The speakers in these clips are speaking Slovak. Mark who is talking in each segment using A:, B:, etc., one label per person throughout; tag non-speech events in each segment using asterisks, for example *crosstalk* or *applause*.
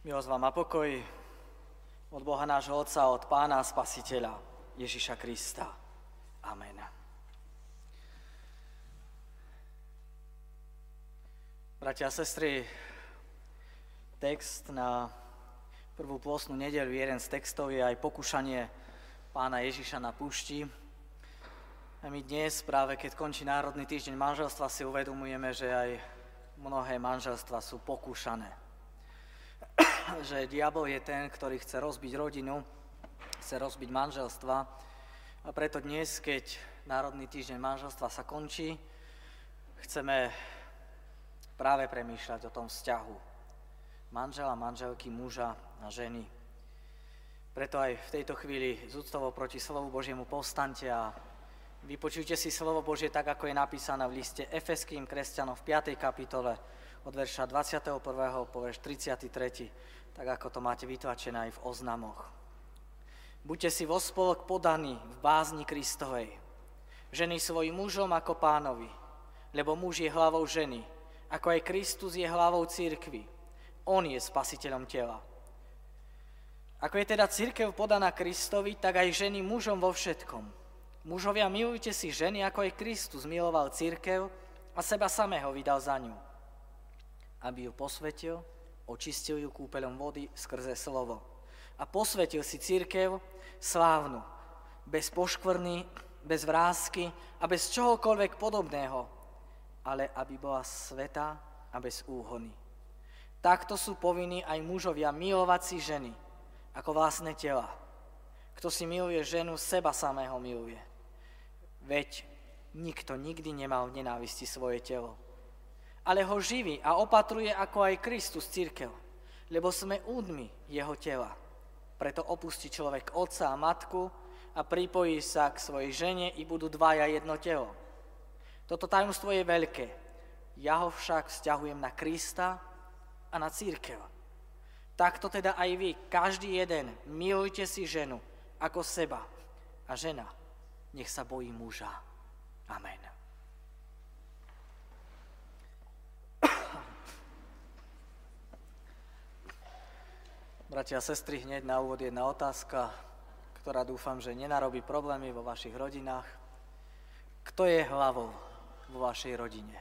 A: Milosť vám a pokoj od Boha nášho Otca, od Pána a Spasiteľa Ježiša Krista. Amen. Bratia a sestry, text na prvú pôstnu nedelu, jeden z textov je aj pokúšanie pána Ježiša na púšti. A my dnes, práve keď končí Národný týždeň manželstva, si uvedomujeme, že aj mnohé manželstva sú pokúšané *coughs* že diabol je ten, ktorý chce rozbiť rodinu, chce rozbiť manželstva. A preto dnes, keď Národný týždeň manželstva sa končí, chceme práve premýšľať o tom vzťahu manžela, manželky, muža a ženy. Preto aj v tejto chvíli z úctovo proti slovu Božiemu povstante a vypočujte si slovo Božie tak, ako je napísané v liste Efeským kresťanom v 5. kapitole od verša 21. po verš 33 tak ako to máte vytlačené aj v oznamoch. Buďte si vo spolok podaní v bázni Kristovej. Ženy svojim mužom ako pánovi, lebo muž je hlavou ženy, ako aj Kristus je hlavou církvy. On je spasiteľom tela. Ako je teda církev podaná Kristovi, tak aj ženy mužom vo všetkom. Mužovia, milujte si ženy, ako aj Kristus miloval církev a seba samého vydal za ňu, aby ju posvetil, očistil ju kúpeľom vody skrze slovo a posvetil si církev slávnu, bez poškvrny, bez vrázky a bez čohokoľvek podobného, ale aby bola sveta a bez úhony. Takto sú povinní aj mužovia milovať si ženy ako vlastné tela. Kto si miluje ženu, seba samého miluje. Veď nikto nikdy nemal v nenávisti svoje telo ale ho živí a opatruje ako aj Kristus církev, lebo sme údmi jeho tela. Preto opustí človek otca a matku a pripojí sa k svojej žene i budú dvaja jedno telo. Toto tajomstvo je veľké. Ja ho však vzťahujem na Krista a na církev. Takto teda aj vy, každý jeden, milujte si ženu ako seba a žena nech sa bojí muža. Amen. Bratia a sestry, hneď na úvod jedna otázka, ktorá dúfam, že nenarobí problémy vo vašich rodinách. Kto je hlavou vo vašej rodine?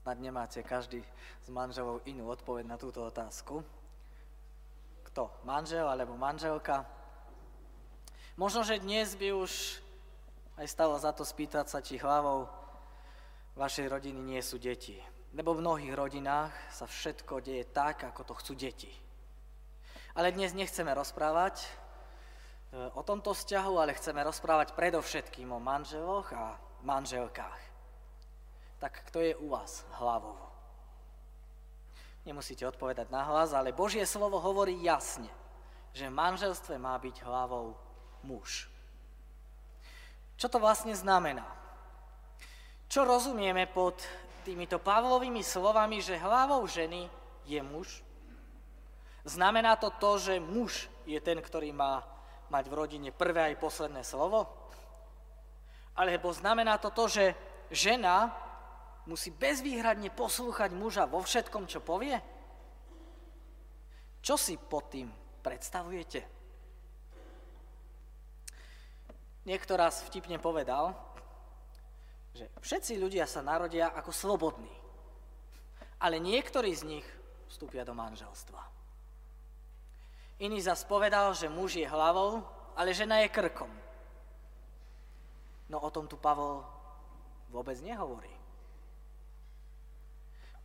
A: Snad nemáte každý s manželou inú odpoveď na túto otázku. Kto? Manžel alebo manželka? Možno, že dnes by už aj stalo za to spýtať sa, či hlavou vašej rodiny nie sú deti. Lebo v mnohých rodinách sa všetko deje tak, ako to chcú deti. Ale dnes nechceme rozprávať e, o tomto vzťahu, ale chceme rozprávať predovšetkým o manželoch a manželkách. Tak kto je u vás hlavou? Nemusíte odpovedať na hlas, ale Božie slovo hovorí jasne, že v manželstve má byť hlavou muž. Čo to vlastne znamená? Čo rozumieme pod týmito Pavlovými slovami, že hlavou ženy je muž? Znamená to to, že muž je ten, ktorý má mať v rodine prvé aj posledné slovo? Alebo znamená to to, že žena musí bezvýhradne poslúchať muža vo všetkom, čo povie? Čo si pod tým predstavujete? Niekto vtipne povedal, že všetci ľudia sa narodia ako slobodní, ale niektorí z nich vstúpia do manželstva. Iný zas povedal, že muž je hlavou, ale žena je krkom. No o tom tu Pavol vôbec nehovorí.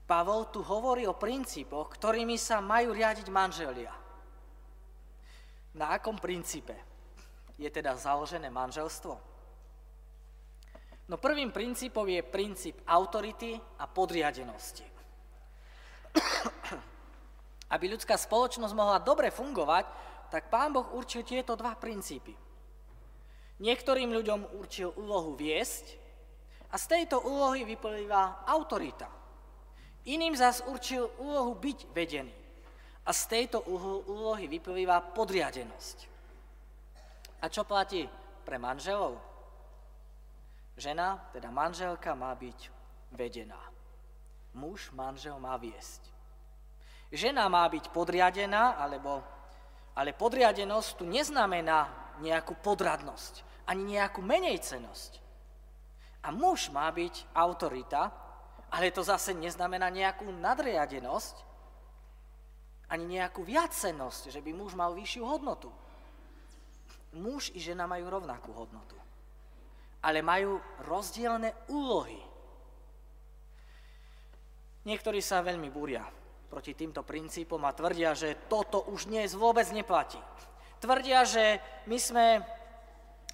A: Pavol tu hovorí o princípoch, ktorými sa majú riadiť manželia. Na akom princípe je teda založené manželstvo? No prvým princípom je princíp autority a podriadenosti. *clears throat* Aby ľudská spoločnosť mohla dobre fungovať, tak pán Boh určil tieto dva princípy. Niektorým ľuďom určil úlohu viesť a z tejto úlohy vyplýva autorita. Iným zas určil úlohu byť vedený a z tejto úlohy vyplýva podriadenosť. A čo platí pre manželov? Žena, teda manželka, má byť vedená. muž manžel má viesť. Žena má byť podriadená, alebo, ale podriadenosť tu neznamená nejakú podradnosť, ani nejakú menejcenosť. A muž má byť autorita, ale to zase neznamená nejakú nadriadenosť, ani nejakú viacenosť, že by muž mal vyššiu hodnotu. Muž i žena majú rovnakú hodnotu, ale majú rozdielne úlohy. Niektorí sa veľmi búria proti týmto princípom a tvrdia, že toto už dnes vôbec neplatí. Tvrdia, že my sme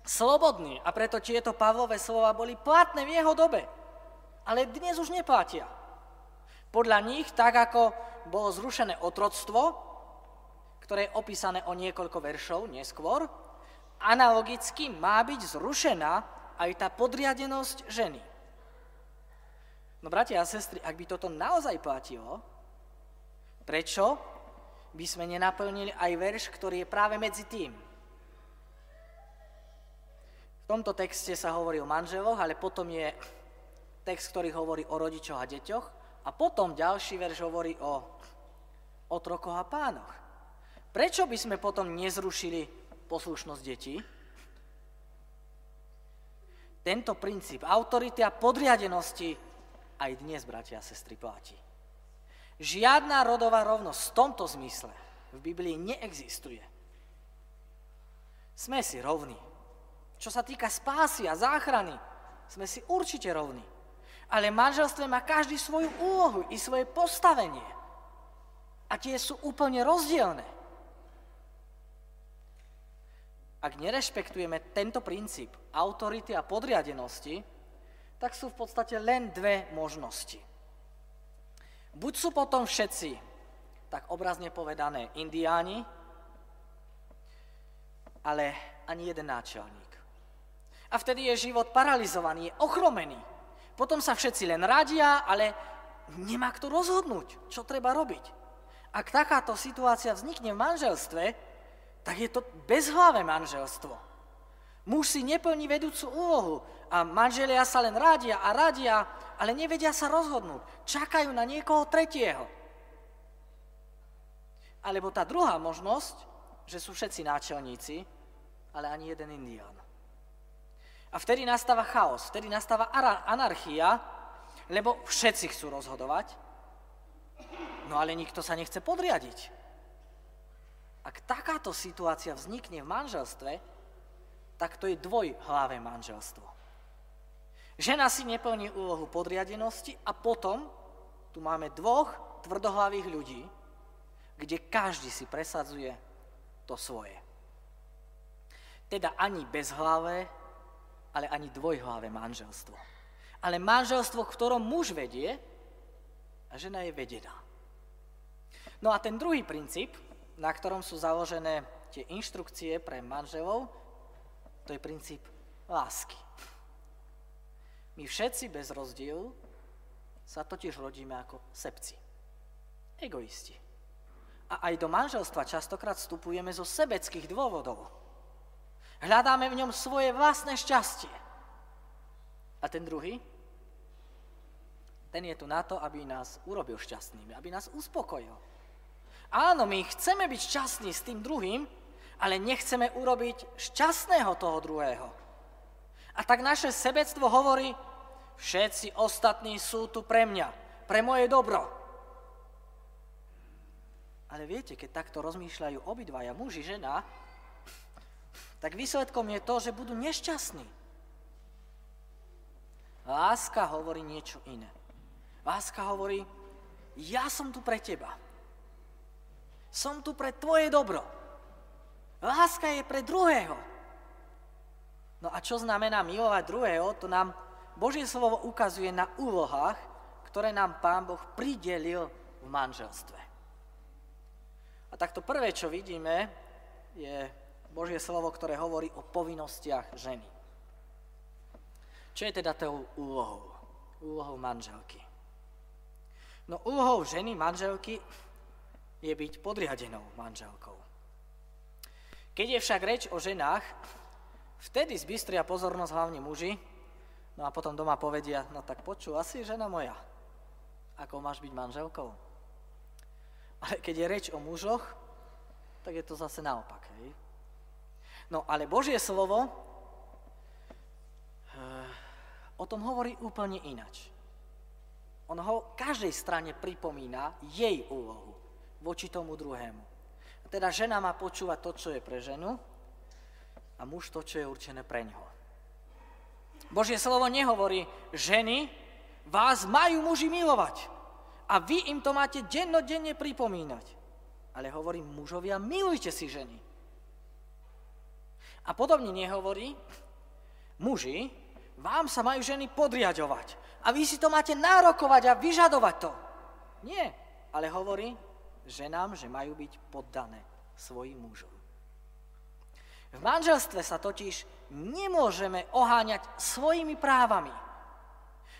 A: slobodní a preto tieto Pavlové slova boli platné v jeho dobe. Ale dnes už neplatia. Podľa nich, tak ako bolo zrušené otroctvo, ktoré je opísané o niekoľko veršov neskôr, analogicky má byť zrušená aj tá podriadenosť ženy. No bratia a sestry, ak by toto naozaj platilo, prečo by sme nenaplnili aj verš, ktorý je práve medzi tým? V tomto texte sa hovorí o manželoch, ale potom je text, ktorý hovorí o rodičoch a deťoch a potom ďalší verš hovorí o otrokoch a pánoch. Prečo by sme potom nezrušili poslušnosť detí? Tento princíp autority a podriadenosti aj dnes, bratia a sestry, platí. Žiadna rodová rovnosť v tomto zmysle v Biblii neexistuje. Sme si rovní. Čo sa týka spásy a záchrany, sme si určite rovní. Ale manželstve má každý svoju úlohu i svoje postavenie. A tie sú úplne rozdielne. Ak nerešpektujeme tento princíp autority a podriadenosti, tak sú v podstate len dve možnosti. Buď sú potom všetci, tak obrazne povedané, indiáni, ale ani jeden náčelník. A vtedy je život paralizovaný, je ochromený. Potom sa všetci len radia, ale nemá kto rozhodnúť, čo treba robiť. Ak takáto situácia vznikne v manželstve, tak je to bezhlavé manželstvo. Muž si neplní vedúcu úlohu a manželia sa len radia a radia, ale nevedia sa rozhodnúť. Čakajú na niekoho tretieho. Alebo tá druhá možnosť, že sú všetci náčelníci, ale ani jeden indián. A vtedy nastáva chaos, vtedy nastáva anarchia, lebo všetci chcú rozhodovať, no ale nikto sa nechce podriadiť. Ak takáto situácia vznikne v manželstve, tak to je dvojhlavé manželstvo. Žena si neplní úlohu podriadenosti a potom tu máme dvoch tvrdohlavých ľudí, kde každý si presadzuje to svoje. Teda ani bezhlavé, ale ani dvojhlavé manželstvo. Ale manželstvo, v ktorom muž vedie a žena je vedená. No a ten druhý princíp, na ktorom sú založené tie inštrukcie pre manželov, to je princíp lásky. My všetci bez rozdielu sa totiž rodíme ako sebci, egoisti. A aj do manželstva častokrát vstupujeme zo sebeckých dôvodov. Hľadáme v ňom svoje vlastné šťastie. A ten druhý? Ten je tu na to, aby nás urobil šťastnými, aby nás uspokojil. Áno, my chceme byť šťastní s tým druhým, ale nechceme urobiť šťastného toho druhého. A tak naše sebectvo hovorí, všetci ostatní sú tu pre mňa, pre moje dobro. Ale viete, keď takto rozmýšľajú obidvaja, muži, žena, tak výsledkom je to, že budú nešťastní. Láska hovorí niečo iné. Láska hovorí, ja som tu pre teba. Som tu pre tvoje dobro. Láska je pre druhého. No a čo znamená milovať druhého, to nám Božie slovo ukazuje na úlohách, ktoré nám Pán Boh pridelil v manželstve. A takto prvé, čo vidíme, je Božie slovo, ktoré hovorí o povinnostiach ženy. Čo je teda tou úlohou? Úlohou manželky. No úlohou ženy, manželky, je byť podriadenou manželkou. Keď je však reč o ženách, vtedy zbystria pozornosť hlavne muži, no a potom doma povedia, no tak počú, asi žena moja. ako máš byť manželkou. Ale keď je reč o mužoch, tak je to zase naopak. Hej? No ale Božie slovo eh, o tom hovorí úplne inač. On ho každej strane pripomína jej úlohu voči tomu druhému. A teda žena má počúvať to, čo je pre ženu a muž to, čo je určené pre ňoho. Božie slovo nehovorí, ženy, vás majú muži milovať a vy im to máte dennodenne pripomínať ale hovorí mužovia, milujte si ženy. A podobne nehovorí, muži, vám sa majú ženy podriadovať a vy si to máte nárokovať a vyžadovať to. Nie, ale hovorí ženám, že majú byť poddané svojim mužom. V manželstve sa totiž nemôžeme oháňať svojimi právami.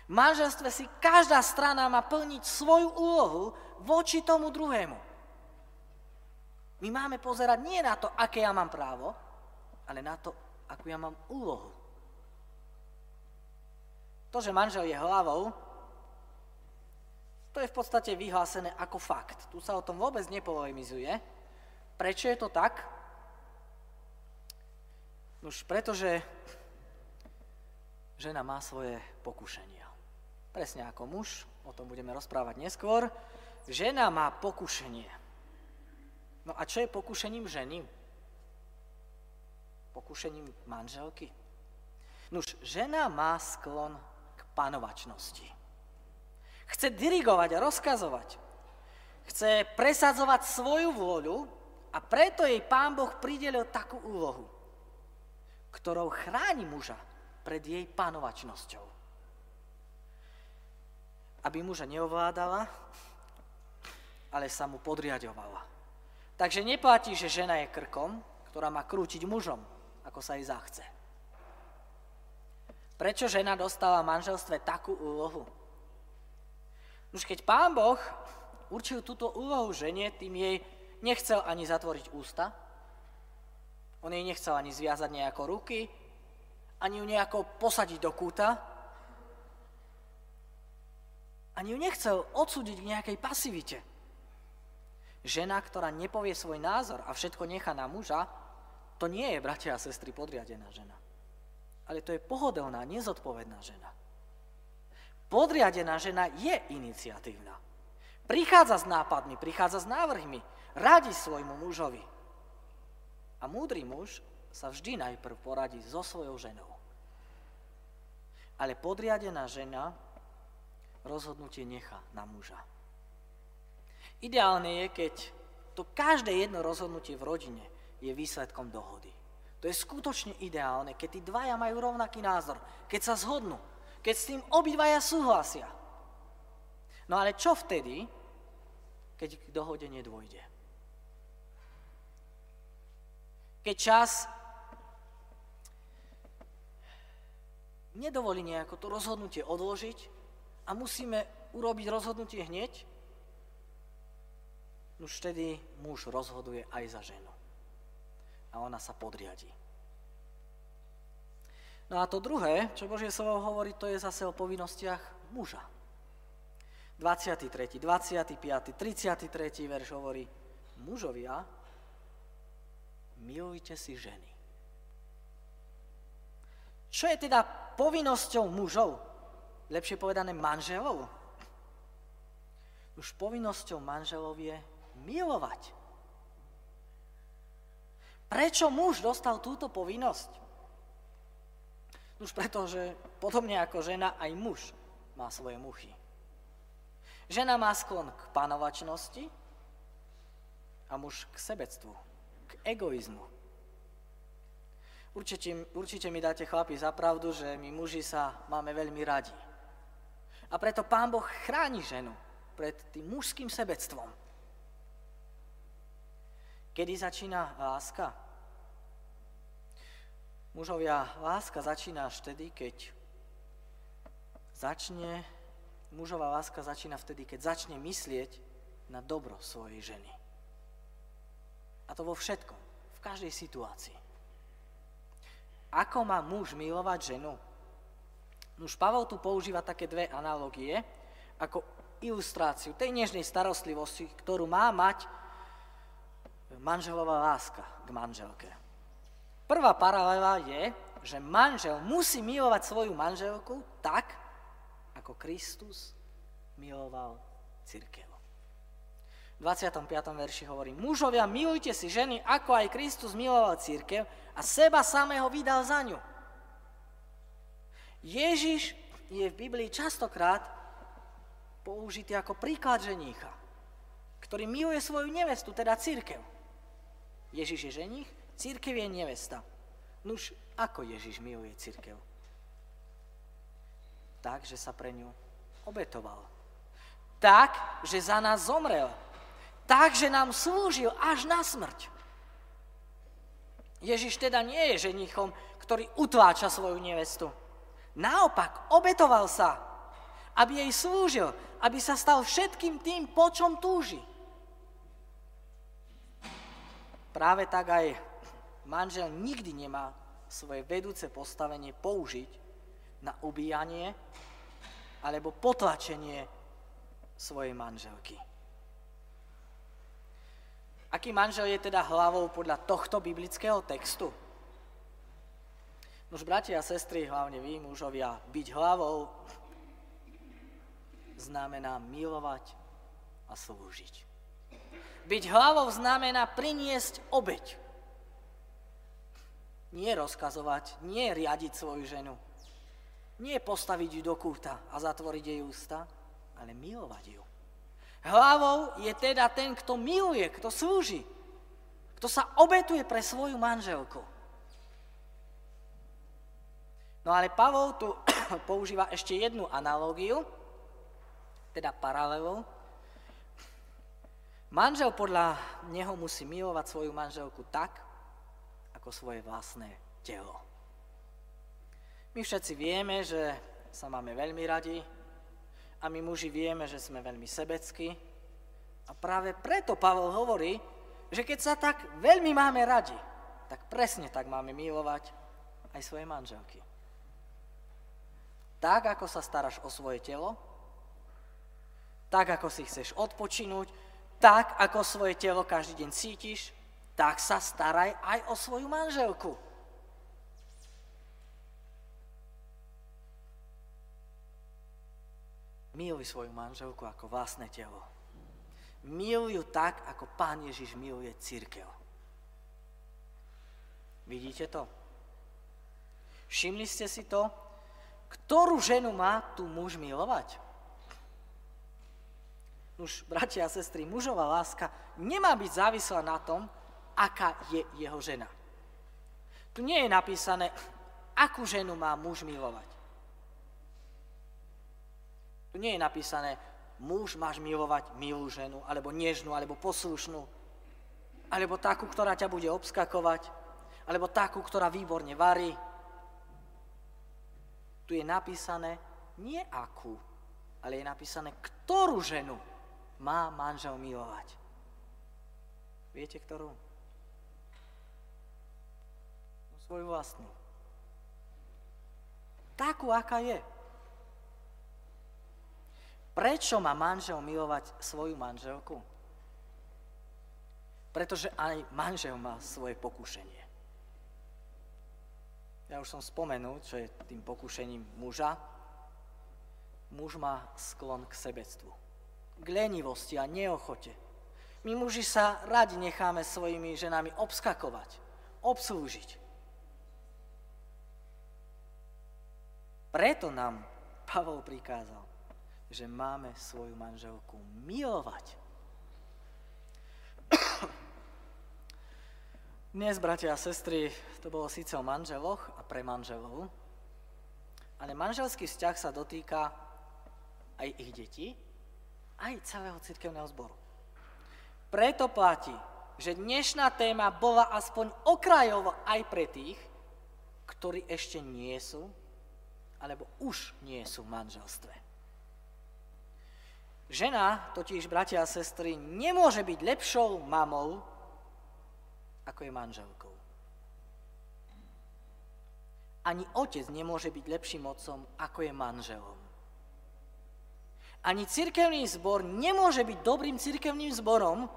A: V manželstve si každá strana má plniť svoju úlohu voči tomu druhému. My máme pozerať nie na to, aké ja mám právo, ale na to, akú ja mám úlohu. To, že manžel je hlavou, to je v podstate vyhlásené ako fakt. Tu sa o tom vôbec nepolemizuje. Prečo je to tak? Už pretože žena má svoje pokušenia. Presne ako muž, o tom budeme rozprávať neskôr. Žena má pokušenie. No a čo je pokušením ženy? Pokušením manželky? Nuž, žena má sklon k panovačnosti. Chce dirigovať a rozkazovať. Chce presadzovať svoju vôľu a preto jej pán Boh pridelil takú úlohu, ktorou chráni muža pred jej panovačnosťou. Aby muža neovládala, ale sa mu podriadovala. Takže neplatí, že žena je krkom, ktorá má krútiť mužom, ako sa jej zachce. Prečo žena dostáva v manželstve takú úlohu? Už keď pán Boh určil túto úlohu žene, tým jej nechcel ani zatvoriť ústa, on jej nechcel ani zviazať nejako ruky, ani ju nejako posadiť do kúta, ani ju nechcel odsúdiť k nejakej pasivite. Žena, ktorá nepovie svoj názor a všetko nechá na muža, to nie je, bratia a sestry, podriadená žena. Ale to je pohodlná, nezodpovedná žena. Podriadená žena je iniciatívna. Prichádza s nápadmi, prichádza s návrhmi, radí svojmu mužovi. A múdry muž sa vždy najprv poradí so svojou ženou. Ale podriadená žena rozhodnutie nechá na muža. Ideálne je, keď to každé jedno rozhodnutie v rodine je výsledkom dohody. To je skutočne ideálne, keď tí dvaja majú rovnaký názor, keď sa zhodnú, keď s tým obidvaja súhlasia. No ale čo vtedy, keď k dohode nedôjde? Keď čas nedovolí nejako to rozhodnutie odložiť a musíme urobiť rozhodnutie hneď, už vtedy muž rozhoduje aj za ženu. A ona sa podriadí. No a to druhé, čo Božie slovo hovorí, to je zase o povinnostiach muža. 23., 25., 33. verš hovorí, mužovia, milujte si ženy. Čo je teda povinnosťou mužov? Lepšie povedané manželov? Už povinnosťou manželov je milovať. Prečo muž dostal túto povinnosť? Už preto, že podobne ako žena, aj muž má svoje muchy. Žena má sklon k panovačnosti a muž k sebectvu, k egoizmu. Určite, určite mi dáte chlapi za pravdu, že my muži sa máme veľmi radi. A preto pán Boh chráni ženu pred tým mužským sebectvom. Kedy začína láska? Mužovia, láska začína až vtedy, keď začne, mužová láska začína vtedy, keď začne myslieť na dobro svojej ženy. A to vo všetkom, v každej situácii. Ako má muž milovať ženu? Už Pavel tu používa také dve analogie, ako ilustráciu tej nežnej starostlivosti, ktorú má mať manželová láska k manželke. Prvá paralela je, že manžel musí milovať svoju manželku tak, ako Kristus miloval církev. V 25. verši hovorí, mužovia, milujte si ženy, ako aj Kristus miloval církev a seba samého vydal za ňu. Ježiš je v Biblii častokrát použitý ako príklad ženícha, ktorý miluje svoju nevestu, teda církev. Ježiš je ženích, církev je nevesta. Nuž, ako Ježiš miluje církev? Tak, že sa pre ňu obetoval. Tak, že za nás zomrel. Tak, že nám slúžil až na smrť. Ježiš teda nie je ženichom, ktorý utláča svoju nevestu. Naopak, obetoval sa, aby jej slúžil, aby sa stal všetkým tým, po čom túži. Práve tak aj manžel nikdy nemá svoje vedúce postavenie použiť na ubíjanie alebo potlačenie svojej manželky. Aký manžel je teda hlavou podľa tohto biblického textu? Nož, bratia a sestry, hlavne vy, mužovia, byť hlavou znamená milovať a slúžiť. Byť hlavou znamená priniesť obeď. Nie rozkazovať, nie riadiť svoju ženu. Nie postaviť ju do kúta a zatvoriť jej ústa, ale milovať ju. Hlavou je teda ten, kto miluje, kto slúži, kto sa obetuje pre svoju manželku. No ale Pavol tu *coughs* používa ešte jednu analógiu, teda paralelu. Manžel podľa neho musí milovať svoju manželku tak, ako svoje vlastné telo. My všetci vieme, že sa máme veľmi radi a my muži vieme, že sme veľmi sebeckí. A práve preto Pavel hovorí, že keď sa tak veľmi máme radi, tak presne tak máme milovať aj svoje manželky. Tak, ako sa staráš o svoje telo, tak, ako si chceš odpočinúť, tak, ako svoje telo každý deň cítiš, tak sa staraj aj o svoju manželku. Miluj svoju manželku ako vlastné telo. Miluj ju tak, ako Pán Ježiš miluje církev. Vidíte to? Všimli ste si to? Ktorú ženu má tu muž milovať? Už, bratia a sestry, mužová láska nemá byť závislá na tom, aká je jeho žena. Tu nie je napísané, akú ženu má muž milovať. Tu nie je napísané, muž máš milovať milú ženu, alebo nežnú, alebo poslušnú, alebo takú, ktorá ťa bude obskakovať, alebo takú, ktorá výborne varí. Tu je napísané nie akú, ale je napísané, ktorú ženu má manžel milovať. Viete, ktorú? Svoju vlastnú. Takú, aká je. Prečo má manžel milovať svoju manželku? Pretože aj manžel má svoje pokušenie. Ja už som spomenul, čo je tým pokušením muža. Muž má sklon k sebectvu, k lenivosti a neochote. My muži sa radi necháme svojimi ženami obskakovať, obslúžiť. Preto nám Pavol prikázal, že máme svoju manželku milovať. Dnes, bratia a sestry, to bolo síce o manželoch a pre manželov, ale manželský vzťah sa dotýka aj ich detí, aj celého cirkevného zboru. Preto platí, že dnešná téma bola aspoň okrajovo aj pre tých, ktorí ešte nie sú alebo už nie sú v manželstve. Žena, totiž bratia a sestry, nemôže byť lepšou mamou, ako je manželkou. Ani otec nemôže byť lepším otcom, ako je manželom. Ani cirkevný zbor nemôže byť dobrým cirkevným zborom,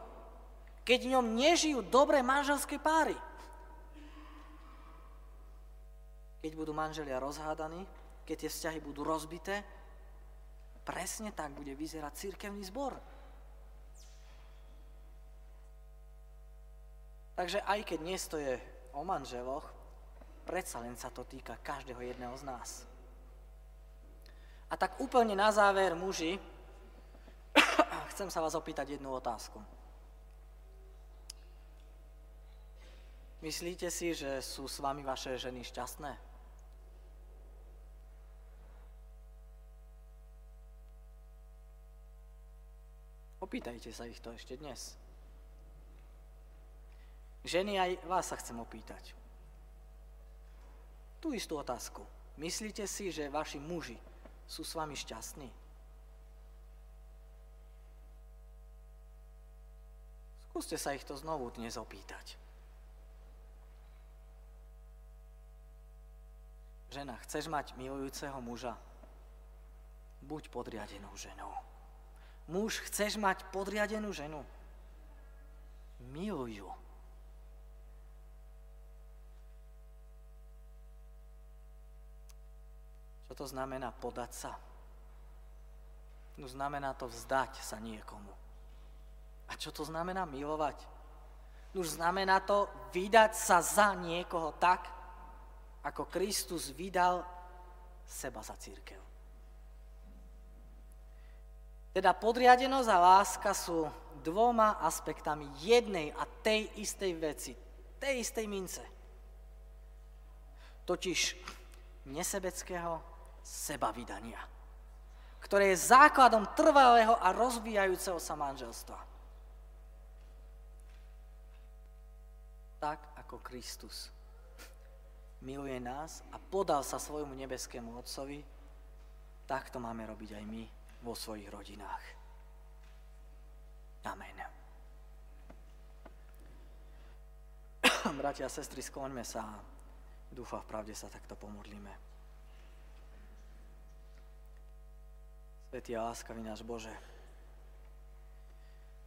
A: keď v ňom nežijú dobré manželské páry. Keď budú manželia rozhádaní, keď tie vzťahy budú rozbité, presne tak bude vyzerať cirkevný zbor. Takže aj keď dnes to je o manželoch, predsa len sa to týka každého jedného z nás. A tak úplne na záver, muži, *coughs* chcem sa vás opýtať jednu otázku. Myslíte si, že sú s vami vaše ženy šťastné? Opýtajte sa ich to ešte dnes. Ženy, aj vás sa chcem opýtať. Tú istú otázku. Myslíte si, že vaši muži sú s vami šťastní? Skúste sa ich to znovu dnes opýtať. Žena, chceš mať milujúceho muža? Buď podriadenou ženou. Muž, chceš mať podriadenú ženu? Miluj ju. Čo to znamená podať sa? No znamená to vzdať sa niekomu. A čo to znamená milovať? No znamená to vydať sa za niekoho tak, ako Kristus vydal seba za církev. Teda podriadenosť a láska sú dvoma aspektami jednej a tej istej veci, tej istej mince. Totiž nesebeckého sebavydania, ktoré je základom trvalého a rozvíjajúceho sa manželstva. Tak ako Kristus miluje nás a podal sa svojmu nebeskému Otcovi, tak to máme robiť aj my vo svojich rodinách. Amen. *coughs* Bratia a sestry, skloňme sa a dúfa v pravde sa takto pomodlíme. Svetý a láskavý náš Bože,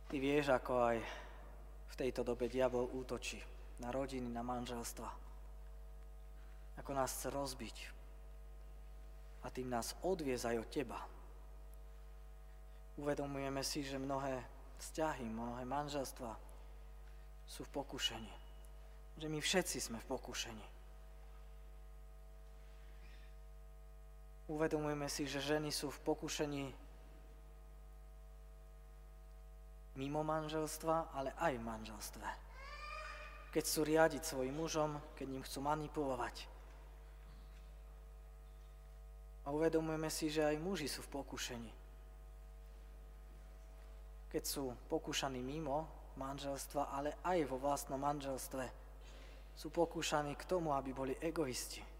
A: Ty vieš, ako aj v tejto dobe diabol útočí na rodiny, na manželstva. Ako nás chce rozbiť a tým nás odviez aj od Teba. Uvedomujeme si, že mnohé vzťahy, mnohé manželstva sú v pokušení. Že my všetci sme v pokušení. Uvedomujeme si, že ženy sú v pokušení mimo manželstva, ale aj v manželstve. Keď chcú riadiť svojim mužom, keď ním chcú manipulovať. A uvedomujeme si, že aj muži sú v pokušení. Keď sú pokúšaní mimo manželstva, ale aj vo vlastnom manželstve, sú pokúšaní k tomu, aby boli egoisti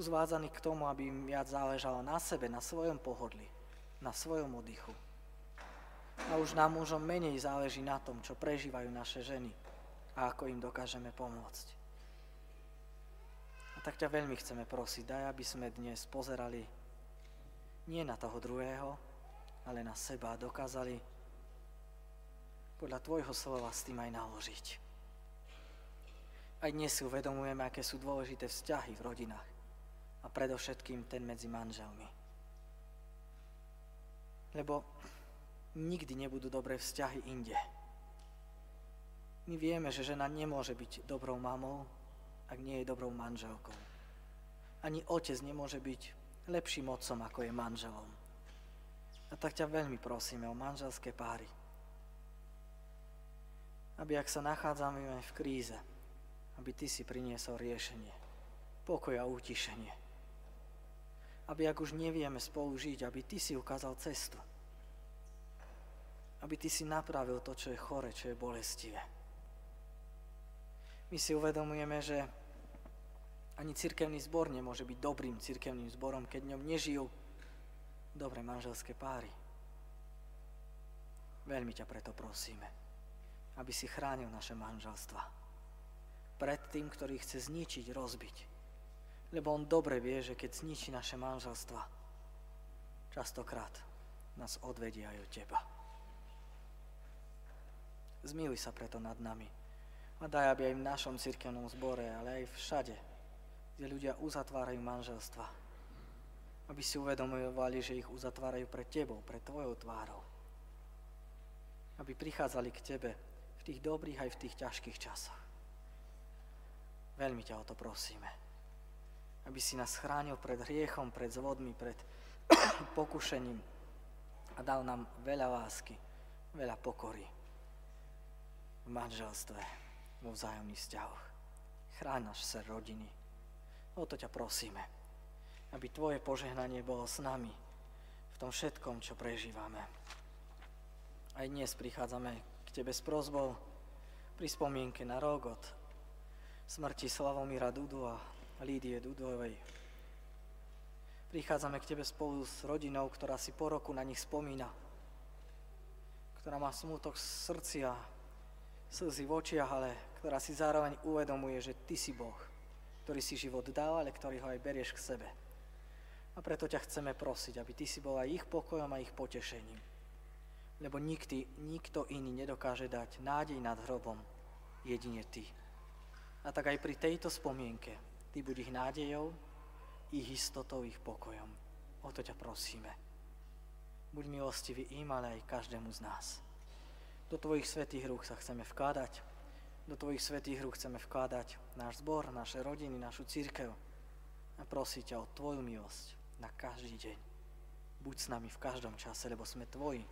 A: sú zvádzaní k tomu, aby im viac záležalo na sebe, na svojom pohodli, na svojom oddychu. A už nám mužom menej záleží na tom, čo prežívajú naše ženy a ako im dokážeme pomôcť. A tak ťa veľmi chceme prosiť, daj, aby sme dnes pozerali nie na toho druhého, ale na seba a dokázali podľa Tvojho slova s tým aj naložiť. Aj dnes si uvedomujeme, aké sú dôležité vzťahy v rodinách a predovšetkým ten medzi manželmi. Lebo nikdy nebudú dobré vzťahy inde. My vieme, že žena nemôže byť dobrou mamou, ak nie je dobrou manželkou. Ani otec nemôže byť lepším otcom, ako je manželom. A tak ťa veľmi prosíme o manželské páry. Aby ak sa nachádzame v kríze, aby ty si priniesol riešenie, pokoj a utišenie aby ak už nevieme spolu žiť, aby Ty si ukázal cestu. Aby Ty si napravil to, čo je chore, čo je bolestivé. My si uvedomujeme, že ani cirkevný zbor nemôže byť dobrým cirkevným zborom, keď ňom nežijú dobré manželské páry. Veľmi ťa preto prosíme, aby si chránil naše manželstva pred tým, ktorý chce zničiť, rozbiť lebo on dobre vie, že keď zničí naše manželstva, častokrát nás odvedia aj od Teba. Zmiluj sa preto nad nami a daj, aby aj v našom cirkevnom zbore, ale aj všade, kde ľudia uzatvárajú manželstva, aby si uvedomovali, že ich uzatvárajú pred Tebou, pred Tvojou tvárou. Aby prichádzali k Tebe v tých dobrých aj v tých ťažkých časoch. Veľmi ťa o to prosíme. Aby si nás chránil pred hriechom, pred zvodmi, pred *coughs* pokušením a dal nám veľa lásky, veľa pokory v manželstve, vo vzájomných vzťahoch. Chráň náš ser rodiny. O to ťa prosíme, aby Tvoje požehnanie bolo s nami v tom všetkom, čo prežívame. Aj dnes prichádzame k Tebe s prozbou pri spomienke na Rogot, smrti Slavomíra Dudu a Lídie Dudovej. Prichádzame k Tebe spolu s rodinou, ktorá si po roku na nich spomína, ktorá má smútok v srdci a slzy v očiach, ale ktorá si zároveň uvedomuje, že Ty si Boh, ktorý si život dal, ale ktorý ho aj berieš k sebe. A preto ťa chceme prosiť, aby Ty si bol aj ich pokojom a ich potešením. Lebo nikdy, nikto iný nedokáže dať nádej nad hrobom, jedine Ty. A tak aj pri tejto spomienke Ty buď ich nádejou, ich istotou, ich pokojom. O to ťa prosíme. Buď milostivý im, ale aj každému z nás. Do Tvojich svetých rúk sa chceme vkladať. Do Tvojich svetých rúk chceme vkladať náš zbor, naše rodiny, našu církev. A prosí ťa o Tvoju milosť na každý deň. Buď s nami v každom čase, lebo sme Tvoji.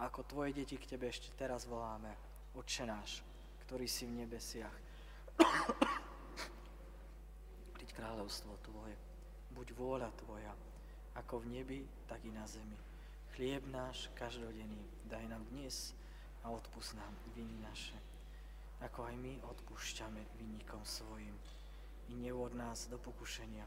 A: A ako Tvoje deti k Tebe ešte teraz voláme. Otče náš, ktorý si v nebesiach kráľovstvo Tvoje. Buď vôľa Tvoja, ako v nebi, tak i na zemi. Chlieb náš každodenný daj nám dnes a odpust nám viny naše, ako aj my odpúšťame vinníkom svojim. I neuvod nás do pokušenia,